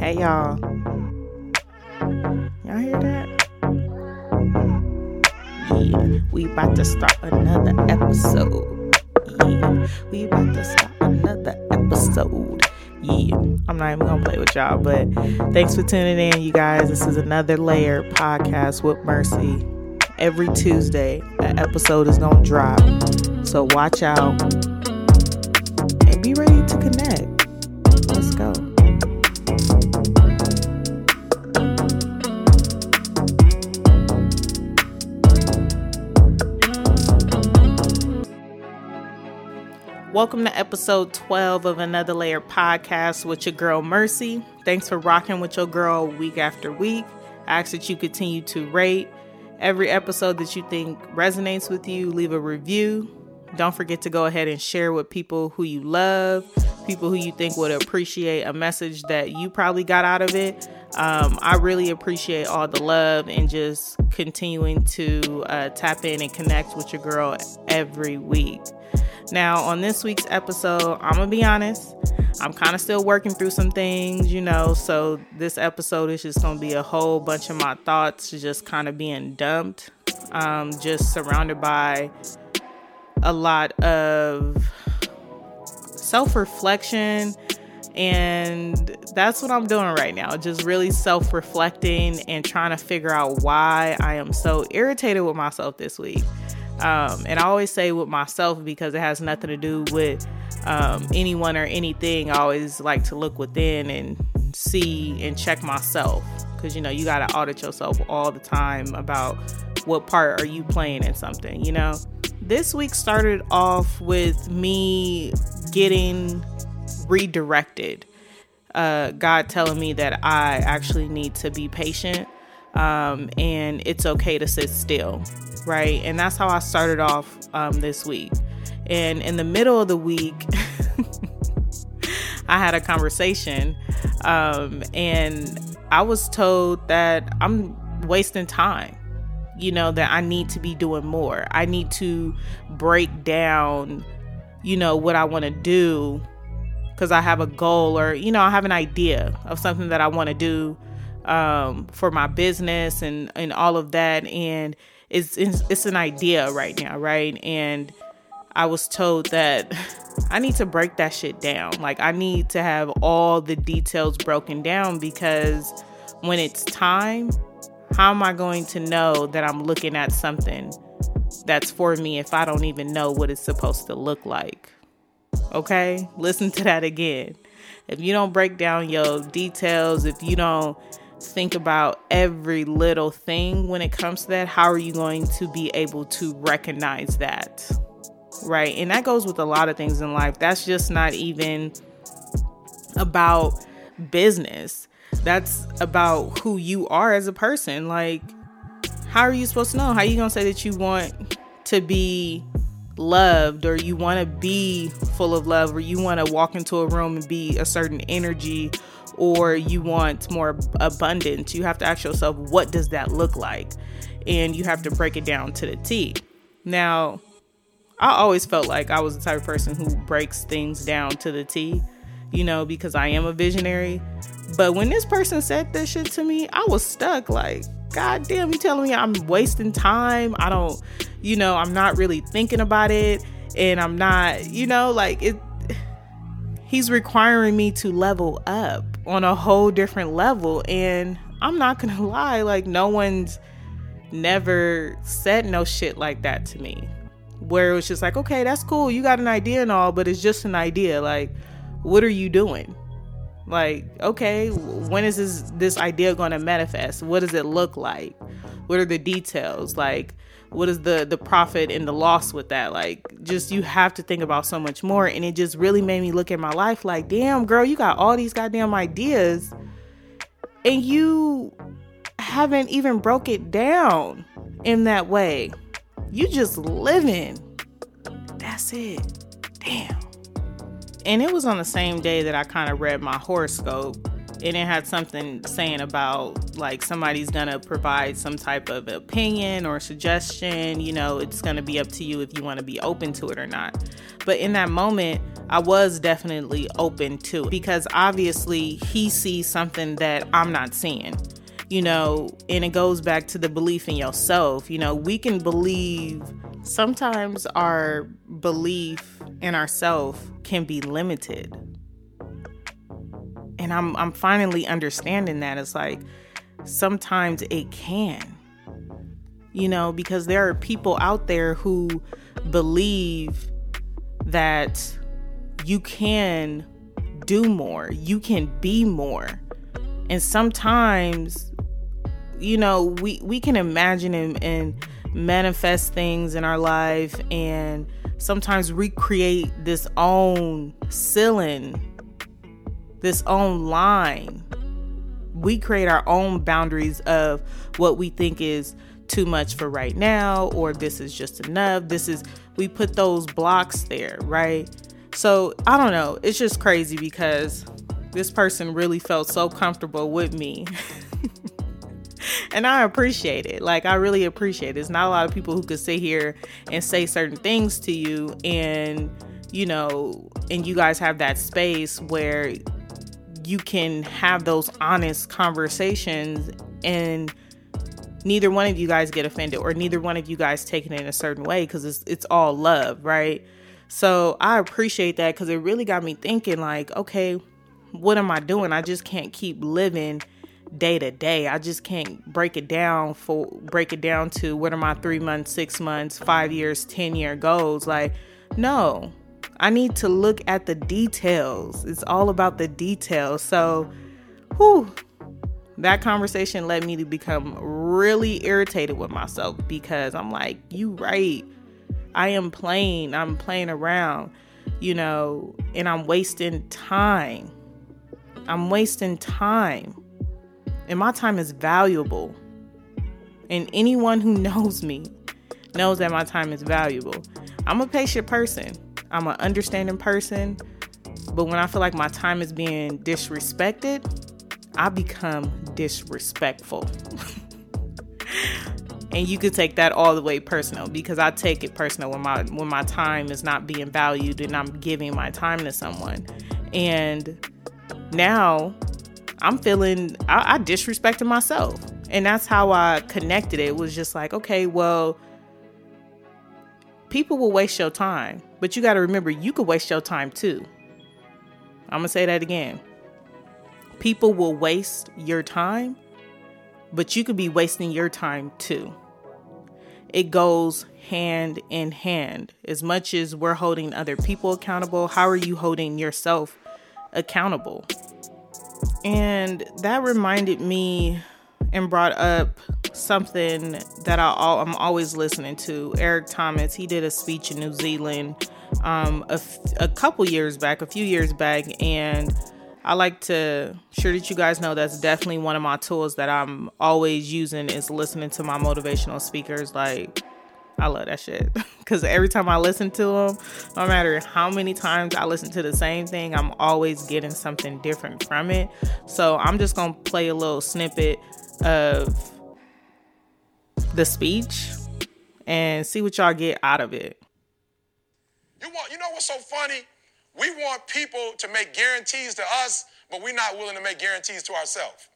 Hey y'all. Y'all hear that? Yeah, we about to start another episode. Yeah, we about to start another episode. Yeah, I'm not even gonna play with y'all, but thanks for tuning in, you guys. This is another layer podcast with Mercy. Every Tuesday, an episode is gonna drop. So watch out and be ready to connect. Welcome to episode 12 of Another Layer podcast with your girl Mercy. Thanks for rocking with your girl week after week. I ask that you continue to rate every episode that you think resonates with you. Leave a review. Don't forget to go ahead and share with people who you love, people who you think would appreciate a message that you probably got out of it. Um, I really appreciate all the love and just continuing to uh, tap in and connect with your girl every week. Now, on this week's episode, I'm gonna be honest, I'm kind of still working through some things, you know, so this episode is just gonna be a whole bunch of my thoughts just kind of being dumped, um, just surrounded by a lot of self reflection. And that's what I'm doing right now. Just really self reflecting and trying to figure out why I am so irritated with myself this week. Um, and I always say with myself because it has nothing to do with um, anyone or anything. I always like to look within and see and check myself because you know you got to audit yourself all the time about what part are you playing in something. You know, this week started off with me getting redirected. Uh, God telling me that I actually need to be patient um, and it's okay to sit still right? And that's how I started off um, this week. And in the middle of the week, I had a conversation, um, and I was told that I'm wasting time. You know, that I need to be doing more. I need to break down, you know, what I want to do because I have a goal or, you know, I have an idea of something that I want to do um, for my business and, and all of that. And it's, it's it's an idea right now, right? And I was told that I need to break that shit down. Like I need to have all the details broken down because when it's time, how am I going to know that I'm looking at something that's for me if I don't even know what it's supposed to look like? Okay? Listen to that again. If you don't break down your details, if you don't think about every little thing when it comes to that, how are you going to be able to recognize that? Right. And that goes with a lot of things in life. That's just not even about business, that's about who you are as a person. Like, how are you supposed to know? How are you going to say that you want to be loved or you want to be full of love or you want to walk into a room and be a certain energy or you want more abundance, you have to ask yourself, what does that look like? And you have to break it down to the T. Now, I always felt like I was the type of person who breaks things down to the T, you know, because I am a visionary. But when this person said this shit to me, I was stuck like, God damn, you telling me I'm wasting time? I don't, you know, I'm not really thinking about it. And I'm not, you know, like it, he's requiring me to level up on a whole different level. And I'm not gonna lie, like, no one's never said no shit like that to me. Where it was just like, okay, that's cool, you got an idea and all, but it's just an idea. Like, what are you doing? Like, okay, when is this this idea gonna manifest? What does it look like? What are the details? Like, what is the the profit and the loss with that like just you have to think about so much more and it just really made me look at my life like damn girl you got all these goddamn ideas and you haven't even broke it down in that way you just living that's it damn and it was on the same day that i kind of read my horoscope and it had something saying about like somebody's gonna provide some type of opinion or suggestion you know it's gonna be up to you if you want to be open to it or not but in that moment I was definitely open to it because obviously he sees something that I'm not seeing. You know, and it goes back to the belief in yourself. You know, we can believe sometimes our belief in ourselves can be limited. And I'm I'm finally understanding that it's like sometimes it can. You know, because there are people out there who believe that you can do more, you can be more. And sometimes, you know, we, we can imagine and, and manifest things in our life and sometimes recreate this own ceiling, this own line. We create our own boundaries of what we think is too much for right now, or this is just enough. This is, we put those blocks there, right? So I don't know. It's just crazy because this person really felt so comfortable with me. and I appreciate it. Like, I really appreciate it. It's not a lot of people who could sit here and say certain things to you, and, you know, and you guys have that space where you can have those honest conversations and neither one of you guys get offended or neither one of you guys take it in a certain way because it's, it's all love, right? So I appreciate that because it really got me thinking, like, okay, what am I doing? I just can't keep living day to day. I just can't break it down for break it down to what are my three months, six months, five years, ten year goals. Like, no. I need to look at the details. It's all about the details. So whew, that conversation led me to become really irritated with myself because I'm like, you right. I am playing, I'm playing around, you know, and I'm wasting time. I'm wasting time. And my time is valuable. And anyone who knows me knows that my time is valuable. I'm a patient person, I'm an understanding person. But when I feel like my time is being disrespected, I become disrespectful. and you could take that all the way personal because I take it personal when my when my time is not being valued and I'm giving my time to someone. And now I'm feeling I, I disrespected myself. And that's how I connected it. it was just like, okay, well, people will waste your time, but you got to remember you could waste your time too. I'm going to say that again. People will waste your time, but you could be wasting your time too. It goes hand in hand. As much as we're holding other people accountable, how are you holding yourself accountable? And that reminded me and brought up something that I, all, I'm always listening to. Eric Thomas, he did a speech in New Zealand um, a, a couple years back, a few years back, and I like to sure that you guys know that's definitely one of my tools that I'm always using is listening to my motivational speakers. Like, I love that shit because every time I listen to them, no matter how many times I listen to the same thing, I'm always getting something different from it. So I'm just gonna play a little snippet of the speech and see what y'all get out of it. You want, you know what's so funny? We want people to make guarantees to us, but we're not willing to make guarantees to ourselves.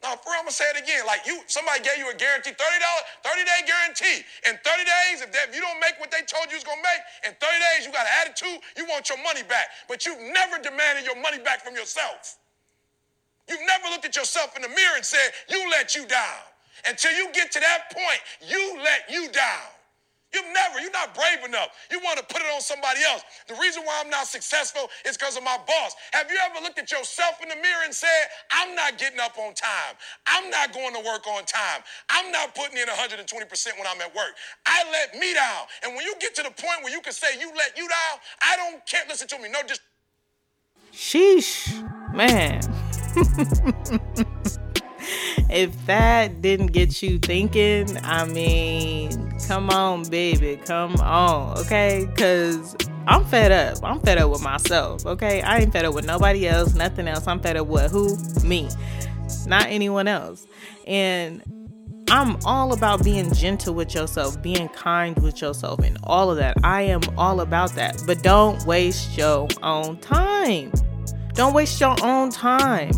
Now, for real, I'm gonna say it again. Like you, somebody gave you a guarantee, $30, 30 day guarantee. In 30 days, if, they, if you don't make what they told you was gonna make, in 30 days you got an attitude, you want your money back. But you've never demanded your money back from yourself. You've never looked at yourself in the mirror and said, You let you down. Until you get to that point, you let you down. You've never, you're not brave enough. You want to put it on somebody else. The reason why I'm not successful is because of my boss. Have you ever looked at yourself in the mirror and said, I'm not getting up on time. I'm not going to work on time. I'm not putting in 120% when I'm at work. I let me down. And when you get to the point where you can say you let you down, I don't care. Listen to me. No, just. Sheesh, man. if that didn't get you thinking, I mean, come on, baby, come on, okay? Because I'm fed up. I'm fed up with myself, okay? I ain't fed up with nobody else, nothing else. I'm fed up with who? Me, not anyone else. And I'm all about being gentle with yourself, being kind with yourself, and all of that. I am all about that. But don't waste your own time. Don't waste your own time.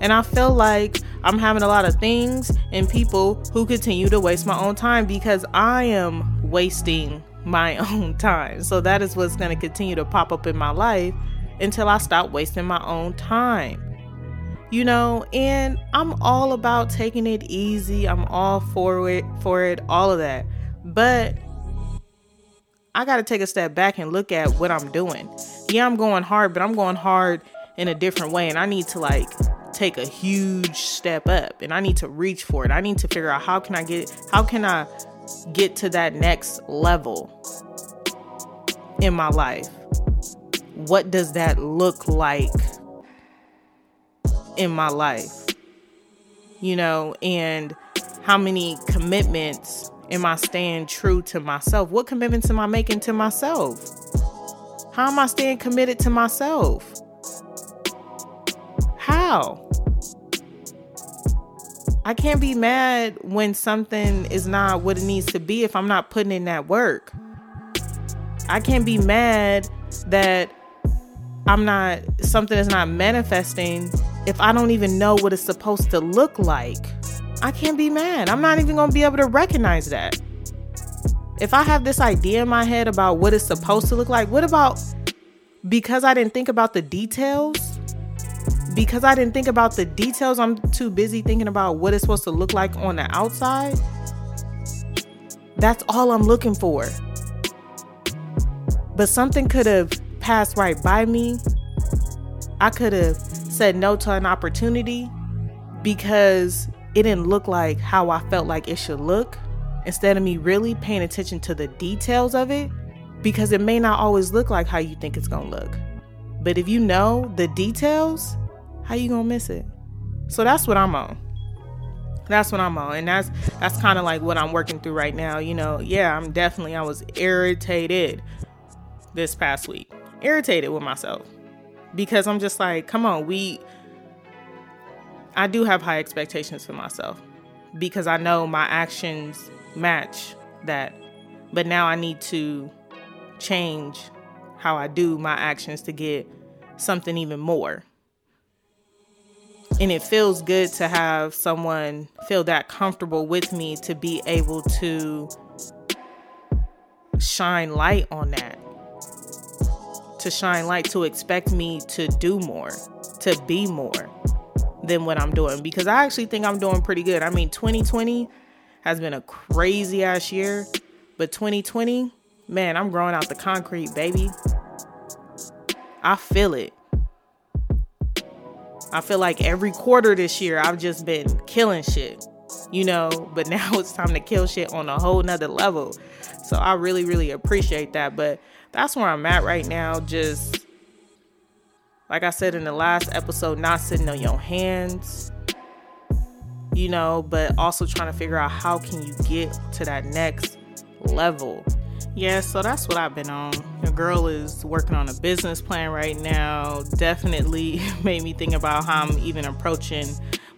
And I feel like I'm having a lot of things and people who continue to waste my own time because I am wasting my own time. So that is what's going to continue to pop up in my life until I stop wasting my own time. You know and i'm all about taking it easy. I'm all for it for it all of that. But i got to take a step back and look at what i'm doing. Yeah i'm going hard but i'm going hard in a different way and i need to like take a huge step up and i need to reach for it i need to figure out how can i get how can i get to that next level in my life what does that look like in my life, you know, and how many commitments am I staying true to myself? What commitments am I making to myself? How am I staying committed to myself? How? I can't be mad when something is not what it needs to be if I'm not putting in that work. I can't be mad that I'm not something is not manifesting if I don't even know what it's supposed to look like, I can't be mad. I'm not even going to be able to recognize that. If I have this idea in my head about what it's supposed to look like, what about because I didn't think about the details? Because I didn't think about the details, I'm too busy thinking about what it's supposed to look like on the outside. That's all I'm looking for. But something could have passed right by me. I could have said no to an opportunity because it didn't look like how I felt like it should look instead of me really paying attention to the details of it because it may not always look like how you think it's going to look. But if you know the details, how you to miss it? So that's what I'm on. That's what I'm on. And that's that's kind of like what I'm working through right now. You know, yeah, I'm definitely I was irritated this past week. Irritated with myself because I'm just like, come on, we I do have high expectations for myself because I know my actions match that. But now I need to change how I do my actions to get something even more. And it feels good to have someone feel that comfortable with me to be able to shine light on that to shine light, to expect me to do more, to be more than what I'm doing because I actually think I'm doing pretty good. I mean, 2020 has been a crazy ass year, but 2020, man, I'm growing out the concrete, baby. I feel it. I feel like every quarter this year I've just been killing shit, you know, but now it's time to kill shit on a whole nother level. So I really, really appreciate that. But that's where I'm at right now. Just like I said in the last episode, not sitting on your hands, you know, but also trying to figure out how can you get to that next level. Yeah, so that's what I've been on. The girl is working on a business plan right now. Definitely made me think about how I'm even approaching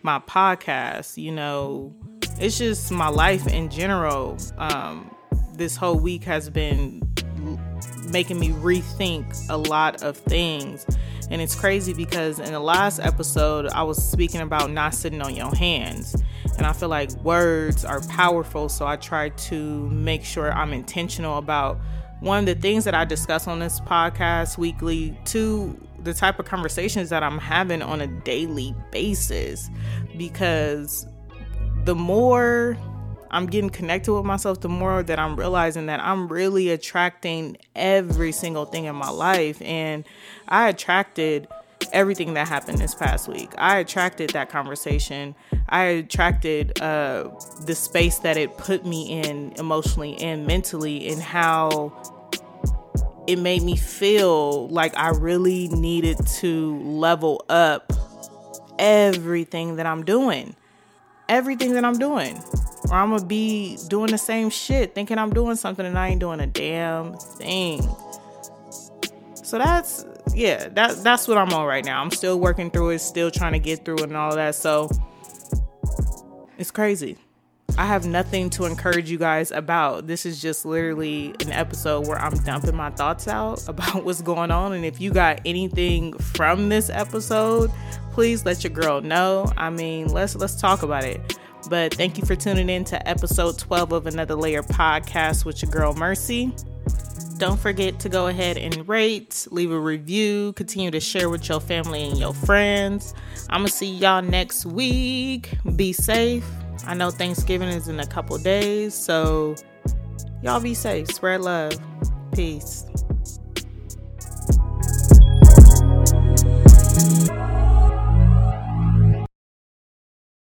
my podcast. You know, it's just my life in general. Um, this whole week has been making me rethink a lot of things. And it's crazy because in the last episode, I was speaking about not sitting on your hands. And I feel like words are powerful. So I try to make sure I'm intentional about one of the things that I discuss on this podcast weekly, two, the type of conversations that I'm having on a daily basis. Because the more I'm getting connected with myself, the more that I'm realizing that I'm really attracting every single thing in my life. And I attracted everything that happened this past week. I attracted that conversation. I attracted uh, the space that it put me in emotionally and mentally, and how it made me feel like I really needed to level up everything that I'm doing. Everything that I'm doing or I'm gonna be doing the same shit, thinking I'm doing something and I ain't doing a damn thing. So that's yeah, that that's what I'm on right now. I'm still working through it, still trying to get through it and all that. So it's crazy. I have nothing to encourage you guys about. This is just literally an episode where I'm dumping my thoughts out about what's going on. And if you got anything from this episode, please let your girl know. I mean, let's let's talk about it. But thank you for tuning in to episode 12 of Another Layer podcast with your girl Mercy. Don't forget to go ahead and rate, leave a review, continue to share with your family and your friends. I'm going to see y'all next week. Be safe. I know Thanksgiving is in a couple days, so y'all be safe. Spread love. Peace.